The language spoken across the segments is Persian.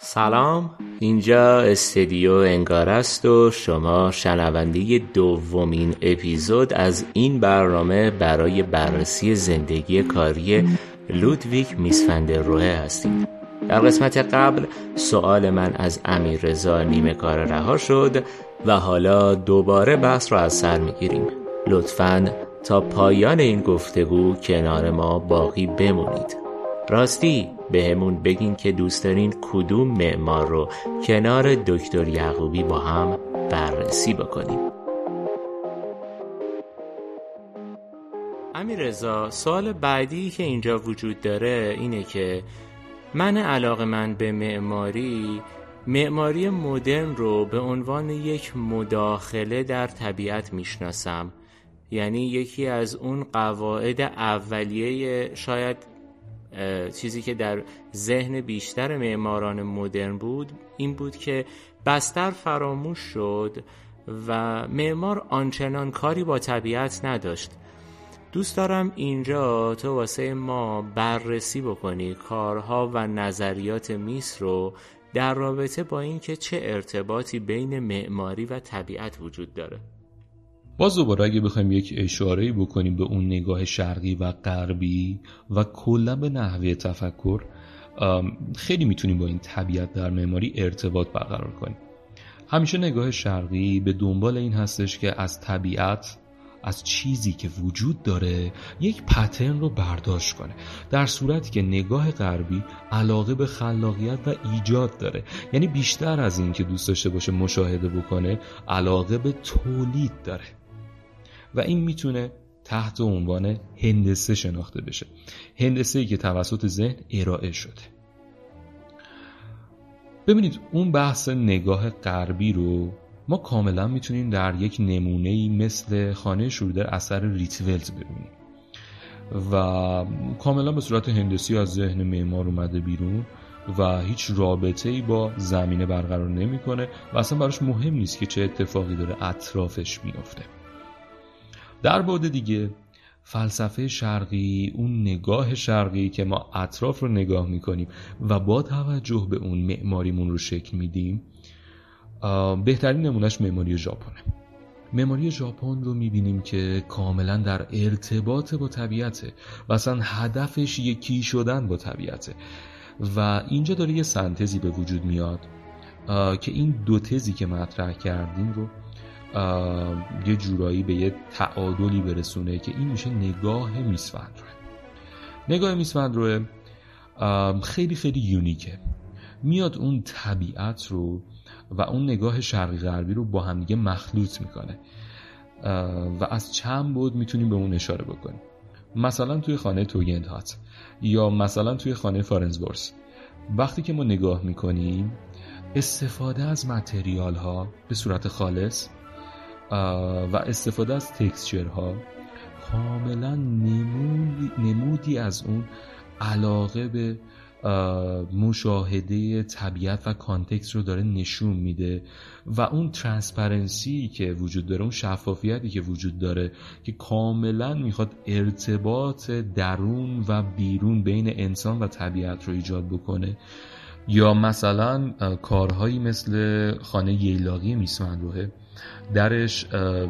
سلام. اینجا استدیو انگار است و شما شنونده دومین اپیزود از این برنامه برای بررسی زندگی کاری لودویک میسفندروه هستید در قسمت قبل سوال من از امیر رضا نیمه کار رها شد و حالا دوباره بحث را از سر می‌گیریم. لطفا تا پایان این گفتگو کنار ما باقی بمونید. راستی بهمون بگین که دوست دارین کدوم معمار رو کنار دکتر یعقوبی با هم بررسی بکنیم. امیر رضا سوال بعدی که اینجا وجود داره اینه که من علاقه من به معماری معماری مدرن رو به عنوان یک مداخله در طبیعت می‌شناسم. یعنی یکی از اون قواعد اولیه شاید چیزی که در ذهن بیشتر معماران مدرن بود این بود که بستر فراموش شد و معمار آنچنان کاری با طبیعت نداشت. دوست دارم اینجا تو واسه ما بررسی بکنی کارها و نظریات میس رو در رابطه با اینکه چه ارتباطی بین معماری و طبیعت وجود داره. باز دوباره اگه بخوایم یک اشاره بکنیم به اون نگاه شرقی و غربی و کلا به نحوه تفکر خیلی می‌تونیم با این طبیعت در معماری ارتباط برقرار کنیم. همیشه نگاه شرقی به دنبال این هستش که از طبیعت از چیزی که وجود داره یک پترن رو برداشت کنه. در صورتی که نگاه غربی علاقه به خلاقیت و ایجاد داره. یعنی بیشتر از این که دوست داشته باشه مشاهده بکنه علاقه به تولید داره. و این می‌تونه تحت عنوان هندسه شناخته بشه. هندسه ای که توسط ذهن ارائه شده. ببینید اون بحث نگاه غربی رو ما کاملا می‌تونیم در یک نمونه ای مثل خانه شروع اثر ریتولز ببینیم. و کاملا به صورت هندسی از ذهن معمار اومده بیرون و هیچ رابطه ای با زمینه برقرار نمی‌کنه و اصلا براش مهم نیست که چه اتفاقی داره اطرافش میافته. در بعد دیگه فلسفه شرقی اون نگاه شرقی که ما اطراف رو نگاه می‌کنیم و با توجه به اون معماریمون رو شکل میدیم بهترین نمونهش معماری ژاپنه. معماری ژاپن رو می‌بینیم که کاملا در ارتباط با طبیعته و اصلا هدفش یکی شدن با طبیعته. و اینجا داره یه سنتزی به وجود میاد که این دو تزی که مطرح کردیم رو یه جورایی به یه تعادلی برسونه که این میشه نگاه میسفند نگاه میسفند روه خیلی خیلی یونیکه. میاد اون طبیعت رو و اون نگاه شرقی غربی رو با همدیگه مخلوط می‌کنه. و از چند بود می‌تونیم به اون اشاره بکنیم. مثلا توی خانه توگنهات یا مثلا توی خانه فارنزورث وقتی که ما نگاه می‌کنیم استفاده از material ها به صورت خالص و استفاده از texture ها کاملا نمودی, از اون علاقه به مشاهده طبیعت و context رو داره نشون میده و اون transparency که وجود داره اون شفافیتی که وجود داره که کاملا می‌خواد ارتباط درون و بیرون بین انسان و طبیعت رو ایجاد بکنه. یا مثلا کارهایی مثل خانه ییلاقی میسمندوه درش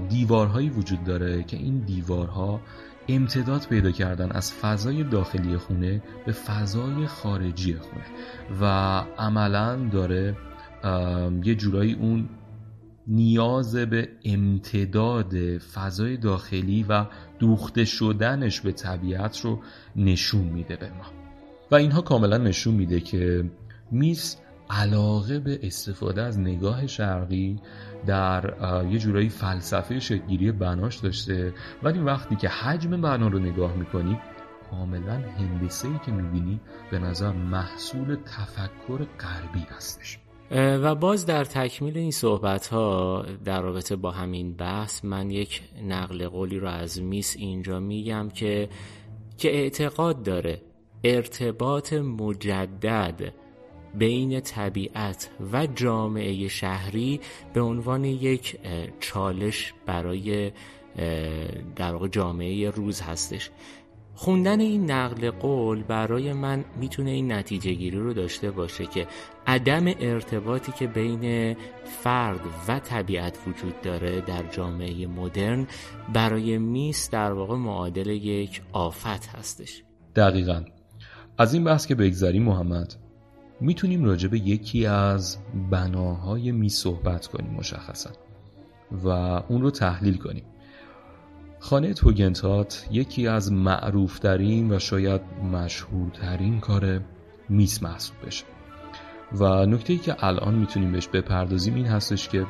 دیوارهایی وجود داره که این دیوارها امتداد پیدا کردن از فضای داخلی خونه به فضای خارجی خونه و عملا داره یه جورایی اون نیاز به امتداد فضای داخلی و دوخته شدنش به طبیعت رو نشون میده به ما. و اینها کاملا نشون میده که میس علاقه به استفاده از نگاه شرقی در یه جورایی فلسفه شکلگیری بناش داشته. ولی وقتی که حجم بنا رو نگاه می‌کنی کاملا هندسه ای که می‌بینی به نظر محصول تفکر غربی هستش. و باز در تکمیل این صحبت ها در رابطه با همین بحث من یک نقل قولی رو از میس اینجا میگم که که اعتقاد داره ارتباط مجدد بین طبیعت و جامعه شهری به عنوان یک چالش برای در واقع جامعه روز هستش. خوندن این نقل قول برای من می‌تونه این نتیجه گیری رو داشته باشه که عدم ارتباطی که بین فرد و طبیعت وجود داره در جامعه مدرن برای میس در واقع معادل یک آفت هستش. دقیقا. از این بحث که بگذری محمد می‌تونیم راجع به یکی از بناهای میس صحبت کنیم مشخصا و اون رو تحلیل کنیم. خانه توگنتات یکی از معروفترین و شاید مشهورترین کار میس محسوب بشه. و نکته ای که الان می‌تونیم بهش بپردازیم این هستش که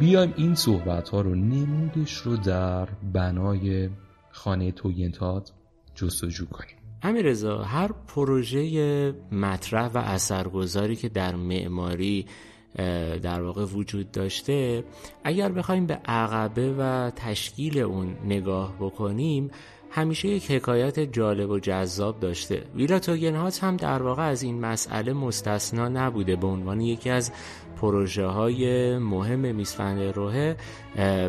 بیایم این صحبت ها رو نمودش رو در بنای خانه توگنتات جستجو کنیم. همین رضا هر پروژه مطرح و اثرگذاری که در معماری در واقع وجود داشته اگر بخوایم به عقبه و تشکیل اون نگاه بکنیم همیشه یک حکایت جالب و جذاب داشته. ویلا توگنهات هم در واقع از این مسئله مستثنا نبوده. به عنوان یکی از پروژه های مهم میسفند روحه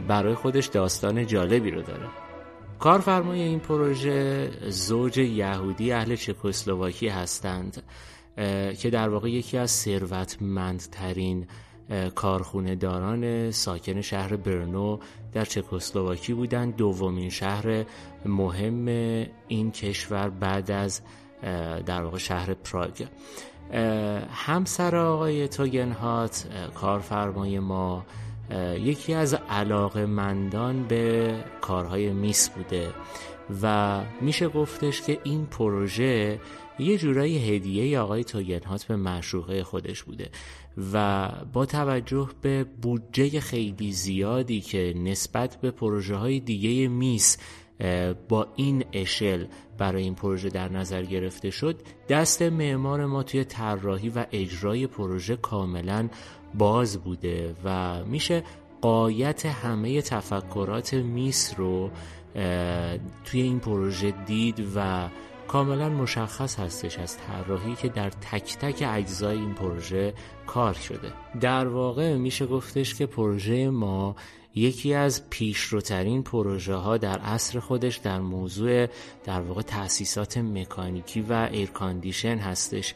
برای خودش داستان جالبی رو داره. کارفرمای این پروژه زوج یهودی اهل چکسلواکی هستند که در واقع یکی از ثروتمندترین کارخونه داران ساکن شهر برنو در چکسلواکی بودند. دومین شهر مهم این کشور بعد از در واقع شهر پراگ. همسر آقای توگنهات کارفرمای ما یکی از علاقه مندان به کارهای میس بوده و میشه گفتش که این پروژه یه جورایی هدیه آقای توگنهات به مشروقه خودش بوده و با توجه به بودجه خیلی زیادی که نسبت به پروژه های دیگه میس با این اشل برای این پروژه در نظر گرفته شد دست معمار ما توی طراحی و اجرای پروژه کاملا باز بوده و میشه قایت همه تفکرات میس رو توی این پروژه دید و کاملا مشخص هستش از طراحی که در تک تک اجزای این پروژه کار شده. در واقع میشه گفتش که پروژه ما یکی از پیشروترین پروژه ها در عصر خودش در موضوع در واقع تأسیسات مکانیکی و air condition هستش.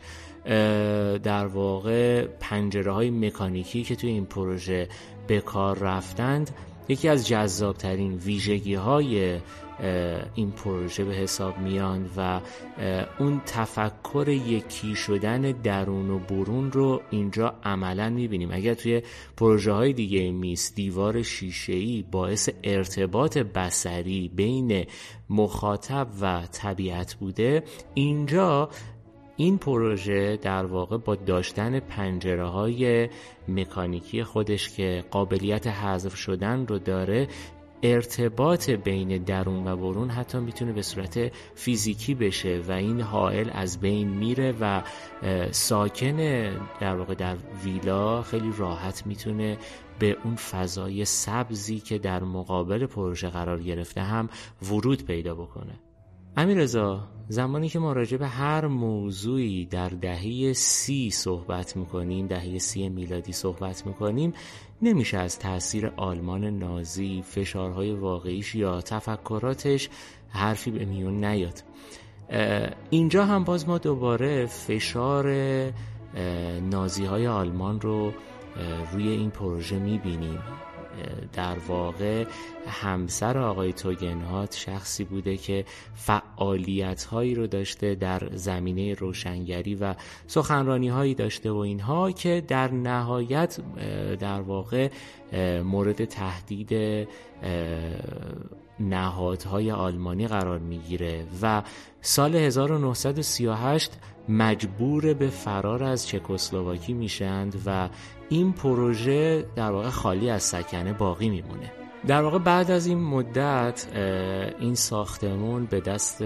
در واقع پنجره های مکانیکی که توی این پروژه به کار رفتند یکی از جذابترین ویژگی های این پروژه به حساب میان و اون تفکر یکی شدن درون و برون رو اینجا عملا می‌بینیم. اگر توی پروژه های دیگه میز دیوار شیشه‌ای باعث ارتباط بسری بین مخاطب و طبیعت بوده اینجا این پروژه در واقع با داشتن پنجره های مکانیکی خودش که قابلیت حذف شدن رو داره ارتباط بین درون و برون حتی می‌تونه به صورت فیزیکی بشه و این حائل از بین میره و ساکن در واقع در ویلا خیلی راحت می‌تونه به اون فضای سبزی که در مقابل پروژه قرار گرفته هم ورود پیدا بکنه. امیر رضا زمانی که ما راجع به هر موضوعی در دهه سی صحبت می‌کنیم دهه سی میلادی صحبت می‌کنیم نمیشه از تاثیر آلمان نازی فشارهای واقعیش یا تفکراتش حرفی به میون نیاد. اینجا هم باز ما دوباره فشار نازی های آلمان رو روی این پروژه می‌بینیم. در واقع همسر آقای توگنهات شخصی بوده که فعالیت هایی رو داشته در زمینه روشنگری و سخنرانی هایی داشته و اینها که در نهایت در واقع مورد تهدید نهادهای آلمانی قرار می‌گیره و سال 1938 مجبور به فرار از چکسلواکی میشند و این پروژه در واقع خالی از سکنه باقی میمونه. در واقع بعد از این مدت این ساختمون به دست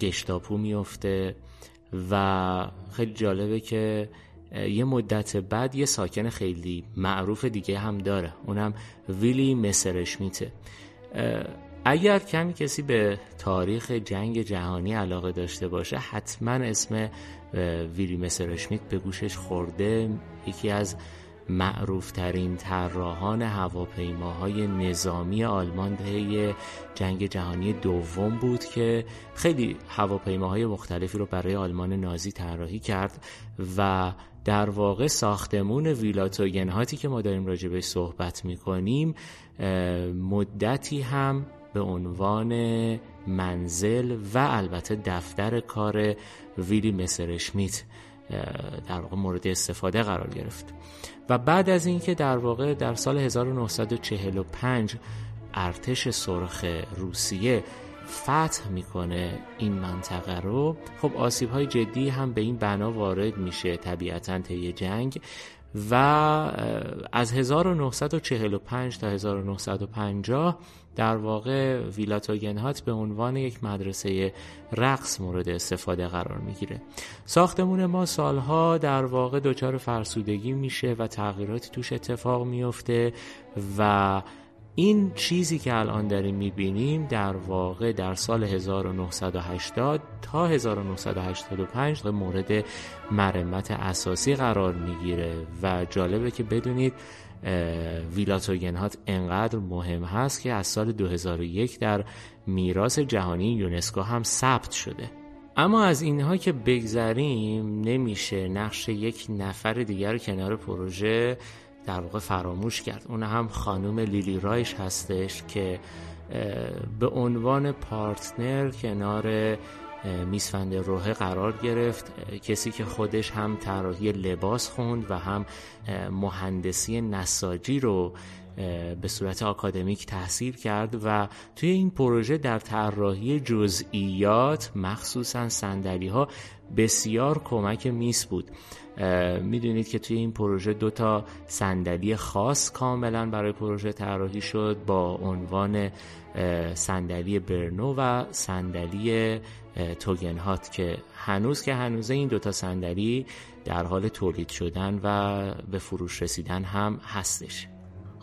گشتاپو میفته و خیلی جالبه که یه مدت بعد یه ساکن خیلی معروف دیگه هم داره اونم ویلی مسرشمیته. اگر کمی کسی به تاریخ جنگ جهانی علاقه داشته باشه حتما اسم ویلی مسرشمیت به گوشش خورده. یکی از معروفترین طراحان هواپیماهای نظامی آلمان طی جنگ جهانی دوم بود که خیلی هواپیماهای مختلفی رو برای آلمان نازی طراحی کرد و در واقع ساختمون ویلاتوگنهاتی که ما داریم به صحبت می‌کنیم مدتی هم به عنوان منزل و البته دفتر کار ویلی مسرشمیت در واقع مورد استفاده قرار گرفت. و بعد از اینکه در واقع در سال 1945 ارتش سرخ روسیه فتح می‌کنه این منطقه رو. خب آسیب های جدی هم به این بنا وارد میشه طبیعتا طی جنگ و از 1945 تا 1950 در واقع ویلا توگنهات به عنوان یک مدرسه رقص مورد استفاده قرار می‌گیره. ساختمون ما سالها در واقع دچار فرسودگی میشه و تغییراتی توش اتفاق میفته و این چیزی که الان داریم می‌بینیم در واقع در سال 1980 تا 1985 مورد مرمت اساسی قرار می‌گیره و جالبه که بدونید ویلا توگنهات انقدر مهم هست که از سال 2001 در میراث جهانی یونسکو هم ثبت شده. اما از اینها که بگذریم نمیشه نقش یک نفر دیگر کنار پروژه در واقع فراموش کرد. اون هم خانم لیلی رایش هستش که به عنوان پارتنر کنار میسفند روحه قرار گرفت. کسی که خودش هم طراحی لباس خوند و هم مهندسی نساجی رو به صورت آکادمیک تحصیل کرد و توی این پروژه در طراحی جزئیات مخصوصا سندلی ها بسیار کمک میس بود. می‌دونید که توی این پروژه دو تا صندلی خاص کاملا برای پروژه طراحی شد با عنوان صندلی برنو و صندلی توگنهات که هنوز که هنوزه این دوتا صندلی در حال تولید شدن و به فروش رسیدن هم هستش.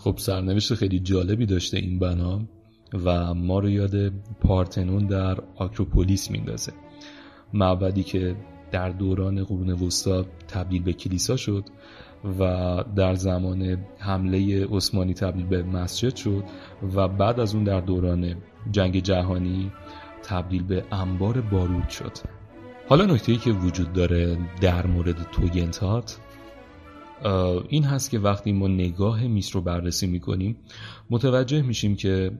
خب سرنوشت خیلی جالبی داشته این بنا و ما رو یاد پارتنون در آکروپولیس میندازه. معبدی که در دوران قرون وسطا تبدیل به کلیسا شد و در زمان حمله عثمانی تبدیل به مسجد شد و بعد از اون در دوران جنگ جهانی تبدیل به انبار بارود شد. حالا نکته که وجود داره در مورد توگنهات این هست که وقتی ما نگاه میس رو بررسی می‌کنیم متوجه میشیم که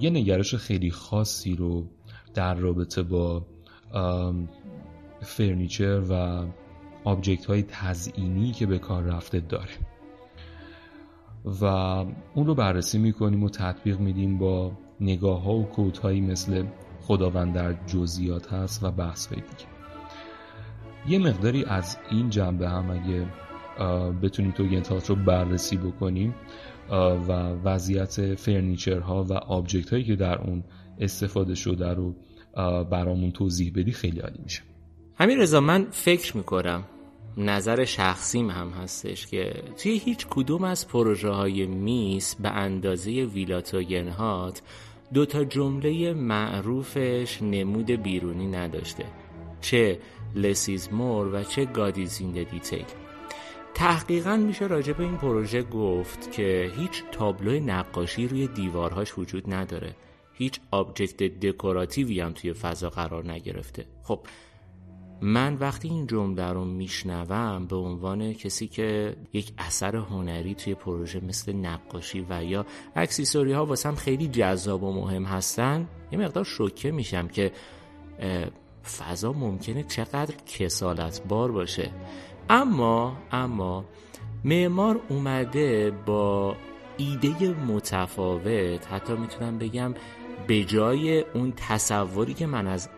یه نگرش خیلی خاصی رو در رابطه با furniture و object های تزئینی که به کار رفته داره. و اون رو بررسی می‌کنیم و تطبیق میدیم با نگاه ها و quote هایی مثل خداوند در جزئیات هست و بحث های دیگه. یه مقداری از این جنبه هم اگه بتونیم توگنهات رو بررسی بکنیم و وضعیت furniture ها و object هایی که در اون استفاده شده رو برامون توضیح بدی خیلی عالی میشه. همین رضا من فکر می‌کنم نظر شخصیم هم هستش که توی هیچ کدوم از پروژه های میس به اندازه ویلا توگنهات دو تا جمله معروفش نمود بیرونی نداشته. چه less is more و چه God is detail تحقیقا میشه راجع به این پروژه گفت که هیچ تابلو نقاشی روی دیوارهاش وجود نداره. هیچ object دکوراتیوی هم توی فضا قرار نگرفته. خب من وقتی این جمله رو میشنوم به عنوان کسی که یک اثر هنری توی پروژه مثل نقاشی و یا اکسیسوری ها واسم خیلی جذاب و مهم هستن یه مقدار شوکه میشم که فضا ممکنه چقدر کسالت بار باشه. اما اما معمار اومده با ایده متفاوت. حتی می‌تونم بگم به جای اون تصوری که من از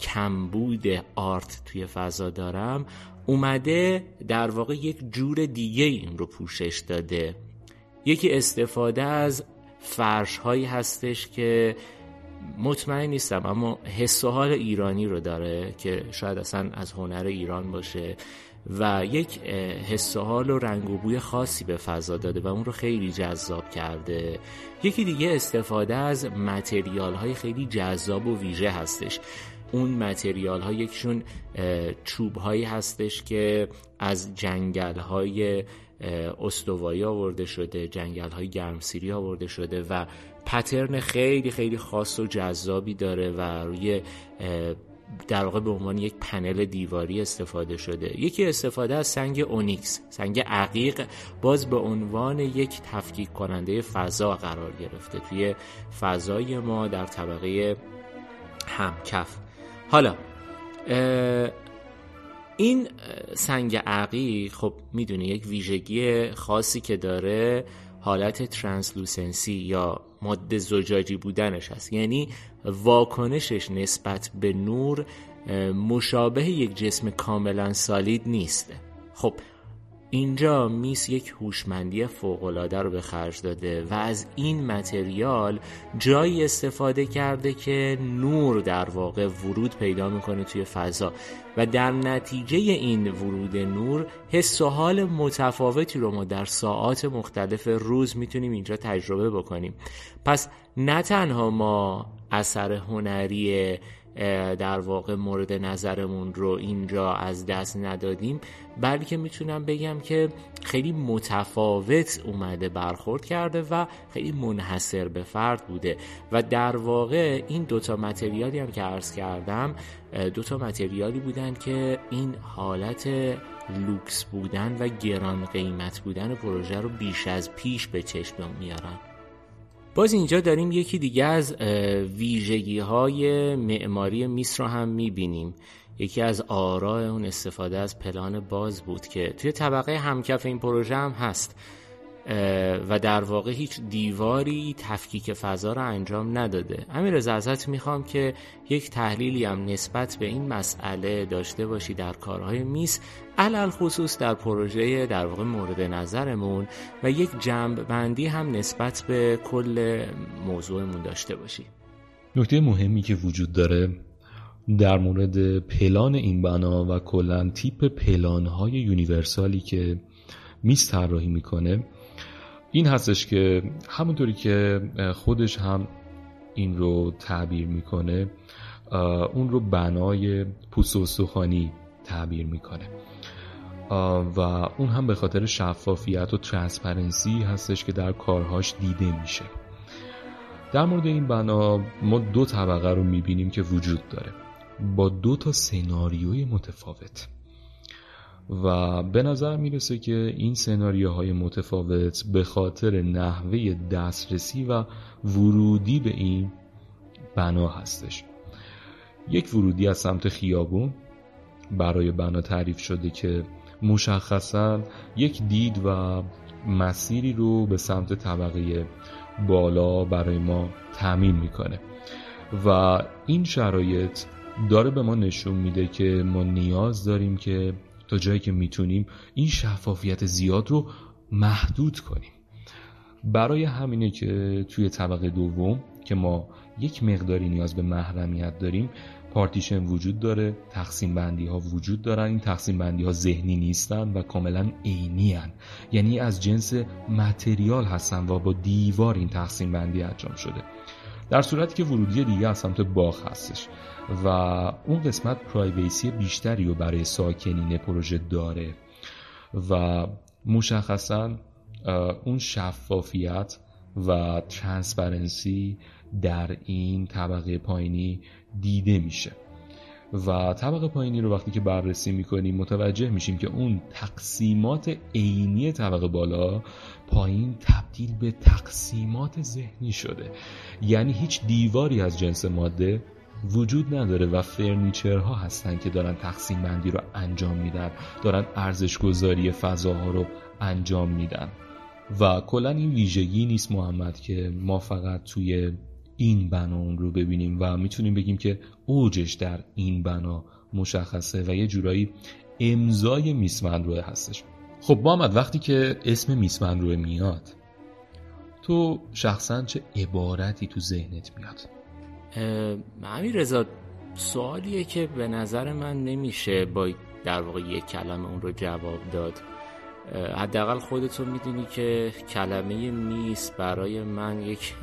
کمبود آرت توی فضا دارم اومده در واقع یک جور دیگه این رو پوشش داده. یکی استفاده از فرش هایی هستش که مطمئن نیستم اما حس و حال ایرانی رو داره که شاید اصلا از هنر ایران باشه و یک حس و حال و رنگ و بوی خاصی به فضا داده و اون رو خیلی جذاب کرده. یکی دیگه استفاده از متریال های خیلی جذاب و ویژه هستش. اون متریال ها یکشون چوب هایی هستش که از جنگل های استوایی آورده شده جنگل های گرمسیری آورده شده و پترن خیلی خیلی خاص و جذابی داره و روی در واقع به عنوان یک پنل دیواری استفاده شده. یکی استفاده از سنگ اونیکس سنگ عقیق باز به عنوان یک تفکیک کننده فضا قرار گرفته توی فضای ما در طبقه همکف. حالا این سنگ عقیق خب می‌دونی یک ویژگی خاصی که داره حالت ترانسلوسنسی یا ماده زجاجی بودنش هست. یعنی واکنشش نسبت به نور مشابه یک جسم کاملا سالید نیسته خب اینجا میس یک هوشمندی فوقالعاده رو به خرج داده و از این متریال جایی استفاده کرده که نور در واقع ورود پیدا می‌کنه توی فضا. و در نتیجه این ورود نور حس و حال متفاوتی رو ما در ساعات مختلف روز می‌تونیم اینجا تجربه بکنیم. پس نه تنها ما اثر هنری در واقع مورد نظرمون رو اینجا از دست ندادیم بلکه می‌تونم بگم که خیلی متفاوت اومده برخورد کرده و خیلی منحصر به فرد بوده. و در واقع این دوتا متریالی هم که عرض کردم دوتا متریالی بودن که این حالت لوکس بودن و گران قیمت بودن پروژه رو بیش از پیش به چشم میارن. باز اینجا داریم یکی دیگه از ویژگی های معماری میس رو هم می‌بینیم. یکی از آراء اون استفاده از پلان باز بود که توی طبقه همکف این پروژه هم هست. و در واقع هیچ دیواری تفکیک فضا رو انجام نداده. امیر ازت می‌خوام که یک تحلیلی هم نسبت به این مسئله داشته باشی در کارهای میس علل خصوص در پروژه در واقع مورد نظرمون و یک جنب بندی هم نسبت به کل موضوعمون داشته باشی. نکته مهمی که وجود داره در مورد پلان این بنا و کلا تیپ پلان های یونیورسالی که میز طراحی می‌کنه این هستش که همونطوری که خودش هم این رو تعبیر می‌کنه اون رو بنای پوست و سخانی تعبیر می‌کنه. و اون هم به خاطر شفافیت و transparency هستش که در کارهاش دیده میشه. در مورد این بنا ما دو طبقه رو می‌بینیم که وجود داره. با دو تا سناریوی متفاوت. و به نظر می‌رسه که این سناریوهای متفاوت به خاطر نحوه دسترسی و ورودی به این بنا هستش. یک ورودی از سمت خیابون برای بنا تعریف شده که مشخصا یک دید و مسیری رو به سمت طبقه بالا برای ما تأمین می‌کنه و این شرایط داره به ما نشون میده که ما نیاز داریم که تا جایی که می‌تونیم این شفافیت زیاد رو محدود کنیم. برای همینه که توی طبقه دوم که ما یک مقداری نیاز به محرمیت داریم پارتیشن وجود داره تقسیم بندی ها وجود دارن این تقسیم بندی ها ذهنی نیستن و کاملا عینی یعنی از جنس متریال هستن و با دیوار این تقسیم بندی انجام شده. در صورتی که ورودی دیگه از سمت باغ هستش و اون قسمت پرایویسی بیشتری رو برای ساکنین پروژه داره و مشخصا اون شفافیت و transparency در این طبقه پایینی دیده میشه. و طبقه پایینی رو وقتی که بررسی می‌کنیم متوجه میشیم که اون تقسیمات عینی طبقه بالا پایین تبدیل به تقسیمات ذهنی شده. یعنی هیچ دیواری از جنس ماده وجود نداره و furniture ها هستن که دارن تقسیم بندی رو انجام میدن دارن ارزش گذاری فضاها رو انجام میدن. و کلا این ویژگی نیست محمد که ما فقط توی این بنا اون رو ببینیم و می‌تونیم بگیم که اوجش در این بنا مشخصه و یه جورایی امضای میسمن هستش. خب محمد وقتی که اسم میسمن روی میاد تو شخصا چه عبارتی تو ذهنت میاد؟ امیر رضا سوالیه که به نظر من نمیشه با در واقع یک کلمه اون رو جواب داد. حداقل خودتون می‌دونی که کلمه میس برای من یک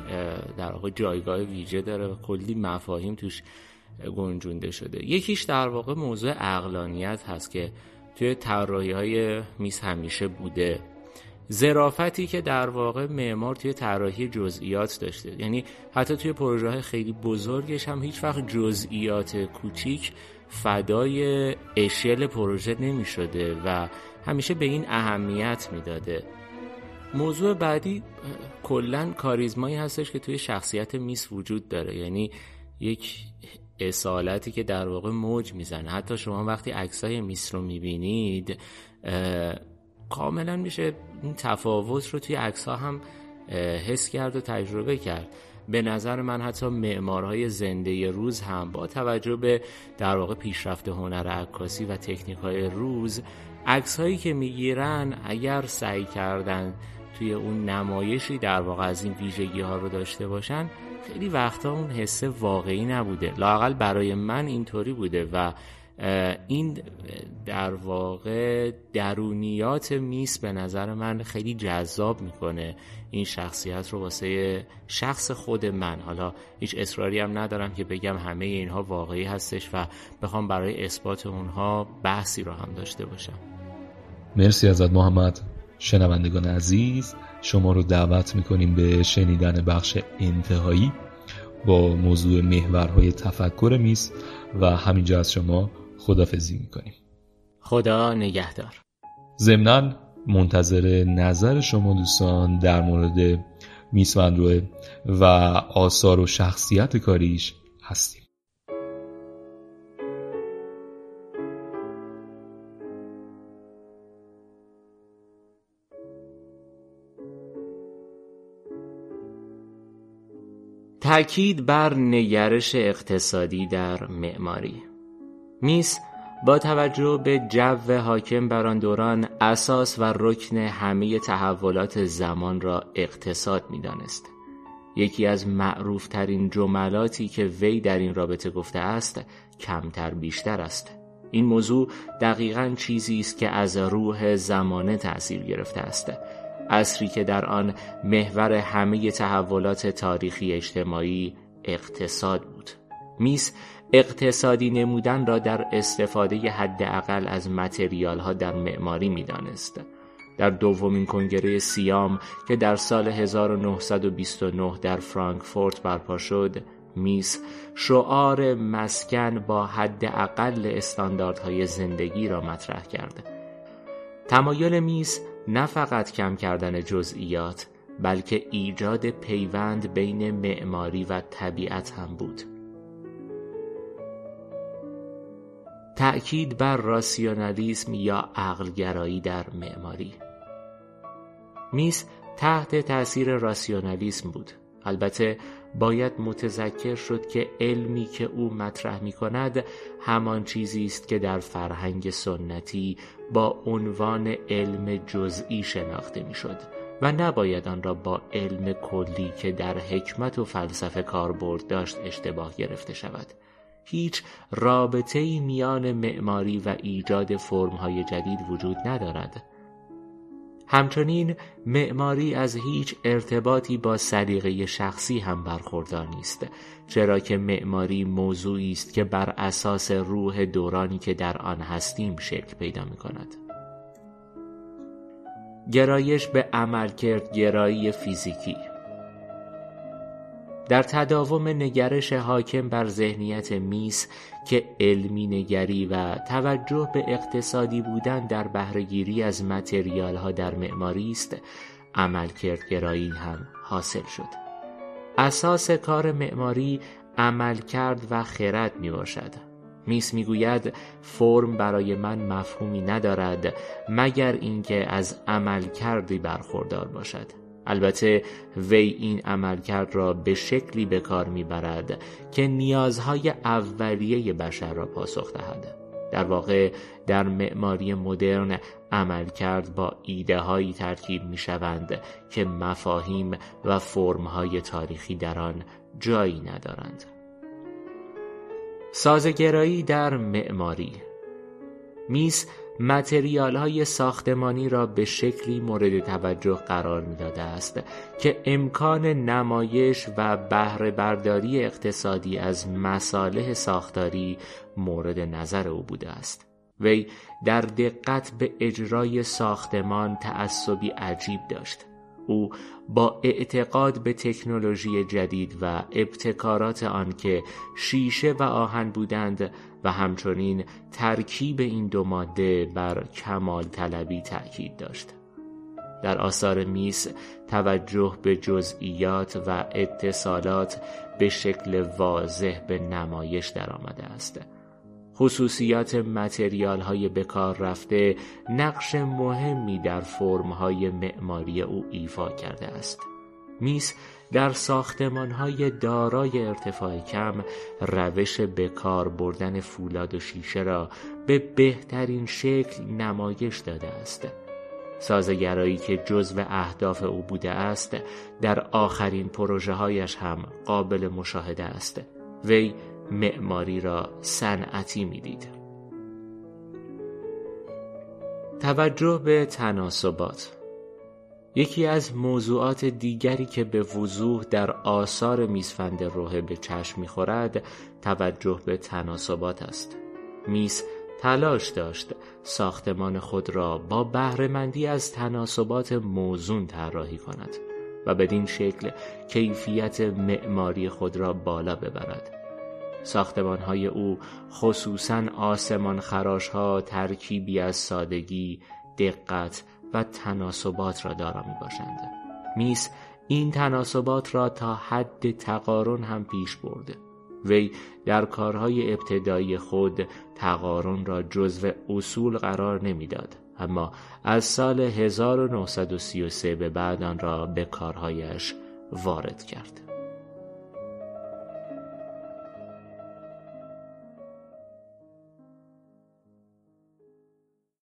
در واقع جایگاه ویژه داره کلی مفاهیم توش گنجونده شده. یکیش در واقع موضوع اقلانیت هست که توی طراحی های میز همیشه بوده. زرافتی که در واقع معمار توی طراحی جزئیات داشته. یعنی حتی توی پروژه خیلی بزرگش هم هیچ وقت جزئیات کوچیک فدای اشل پروژه نمی شده و همیشه به این اهمیت می‌داده. موضوع بعدی کلا کاریزمایی هستش که توی شخصیت میس وجود داره. یعنی یک اصالتی که در واقع موج می‌زنه. حتی شما وقتی عکسای میس رو می‌بینید کاملا میشه این تفاوت رو توی عکس ها هم حس کرد و تجربه کرد. به نظر من حتی معمارهای زنده روز هم با توجه به در واقع پیشرفت هنر عکاسی و تکنیک های روز عکس هایی که می‌گیرن اگر سعی کردن توی اون نمایشی در واقع از این ویژگی ها رو داشته باشن خیلی وقتا اون حس واقعی نبوده. لاقل برای من اینطوری بوده و این در واقع درونیات میس به نظر من خیلی جذاب می‌کنه این شخصیت رو واسه شخص خود من. حالا هیچ اصراری هم ندارم که بگم همه اینها واقعی هستش و بخوام برای اثبات اونها بحثی رو هم داشته باشم. مرسی ازت محمد. شنوندگان عزیز شما رو دعوت می‌کنیم به شنیدن بخش انتهایی با موضوع محورهای تفکر میس و همینجا از شما خدافزی می‌کنیم. خدا نگهدار. ضمنا منتظر نظر شما دوستان در مورد میس و آثار و شخصیت کاریش هستیم. تأکید بر نگرش اقتصادی در معماری. میس با توجه به جو حاکم بر آن دوران اساس و رکن همه تحولات زمان را اقتصاد می‌دانست. یکی از معروفترین جملاتی که وی در این رابطه گفته است کمتر بیشتر است. این موضوع دقیقا چیزی است که از روح زمانه تأثیر گرفته است. عصری که در آن محور همه تحولات تاریخی اجتماعی اقتصاد بود میس اقتصادی نمودن را در استفاده حداقل از متریال ها در معماری می‌دانست. در دومین کنگره سیام که در سال 1929 در فرانکفورت برپا شد میس شعار مسکن با حداقل استانداردهای زندگی را مطرح کرد تمایل میس نه فقط کم کردن جزئیات بلکه ایجاد پیوند بین معماری و طبیعت هم بود. تأکید بر راسیونالیسم یا عقلگرایی در معماری. میس تحت تأثیر راسیونالیسم بود. البته باید متذکر شد که علمی که او مطرح می کند همان چیزی است که در فرهنگ سنتی با عنوان علم جزئی شناخته می شد و نباید آن را با علم کلی که در حکمت و فلسفه کاربرد داشت اشتباه گرفته شود. هیچ رابطه میان معماری و ایجاد فرمهای جدید وجود ندارد. همچنین معماری از هیچ ارتباطی با سلیقه شخصی هم برخوردار نیست چرا که معماری موضوعی است که بر اساس روح دورانی که در آن هستیم شکل پیدا می کند گرایش به عملکرد گرایی فیزیکی در تداوم نگرش حاکم بر ذهنیت میس که علمی نگری و توجه به اقتصادی بودن در بهرهگیری از متریال ها در معماری است عملکرد گرایی هم حاصل شد. اساس کار معماری عمل کرد و خرد می باشد میس می‌گوید فرم برای من مفهومی ندارد مگر اینکه از عمل کردی برخوردار باشد. البته وی این عملکرد را به شکلی به کار می‌برد که نیازهای اولیه بشر را پاسخ دهد. در واقع در معماری مدرن عملکرد با ایده هایی ترکیب می شوند که مفاهیم و فرمهای تاریخی در آن جایی ندارند. سازگرایی در معماری میس متریال های ساختمانی را به شکلی مورد توجه قرار داده است که امکان نمایش و بهره برداری اقتصادی از مصالح ساختاری مورد نظر او بوده است. وی در دقت به اجرای ساختمان تعصبی عجیب داشت. او با اعتقاد به تکنولوژی جدید و ابتکارات آن که شیشه و آهن بودند و همچنین ترکیب این دو ماده بر کمال طلبی تأکید داشت. در آثار میس توجه به جزئیات و اتصالات به شکل واضح به نمایش درآمده است. خصوصیات متریال های بکار رفته نقش مهمی در فرم های معماری او ایفا کرده است. میس در ساختمان های دارای ارتفاع کم روش بکار بردن فولاد و شیشه را به بهترین شکل نمایش داده است. سازگرایی که جزو اهداف او بوده است در آخرین پروژه هایش هم قابل مشاهده است. وی معماری را صنعتی می‌دید. توجه به تناسبات. یکی از موضوعات دیگری که به وضوح در آثار میسفند روحه به چشم می‌خورد توجه به تناسبات است. میس تلاش داشت ساختمان خود را با بهرهمندی از تناسبات موزون طراحی کند و بدین شکل کیفیت معماری خود را بالا ببرد. ساختمان های او خصوصا آسمان خراش ها ترکیبی از سادگی، دقت و تناسبات را دارا می باشند. میس این تناسبات را تا حد تقارن هم پیش برده. وی در کارهای ابتدایی خود تقارن را جزو اصول قرار نمی‌داد اما از سال 1933 به بعد آن را به کارهایش وارد کرد.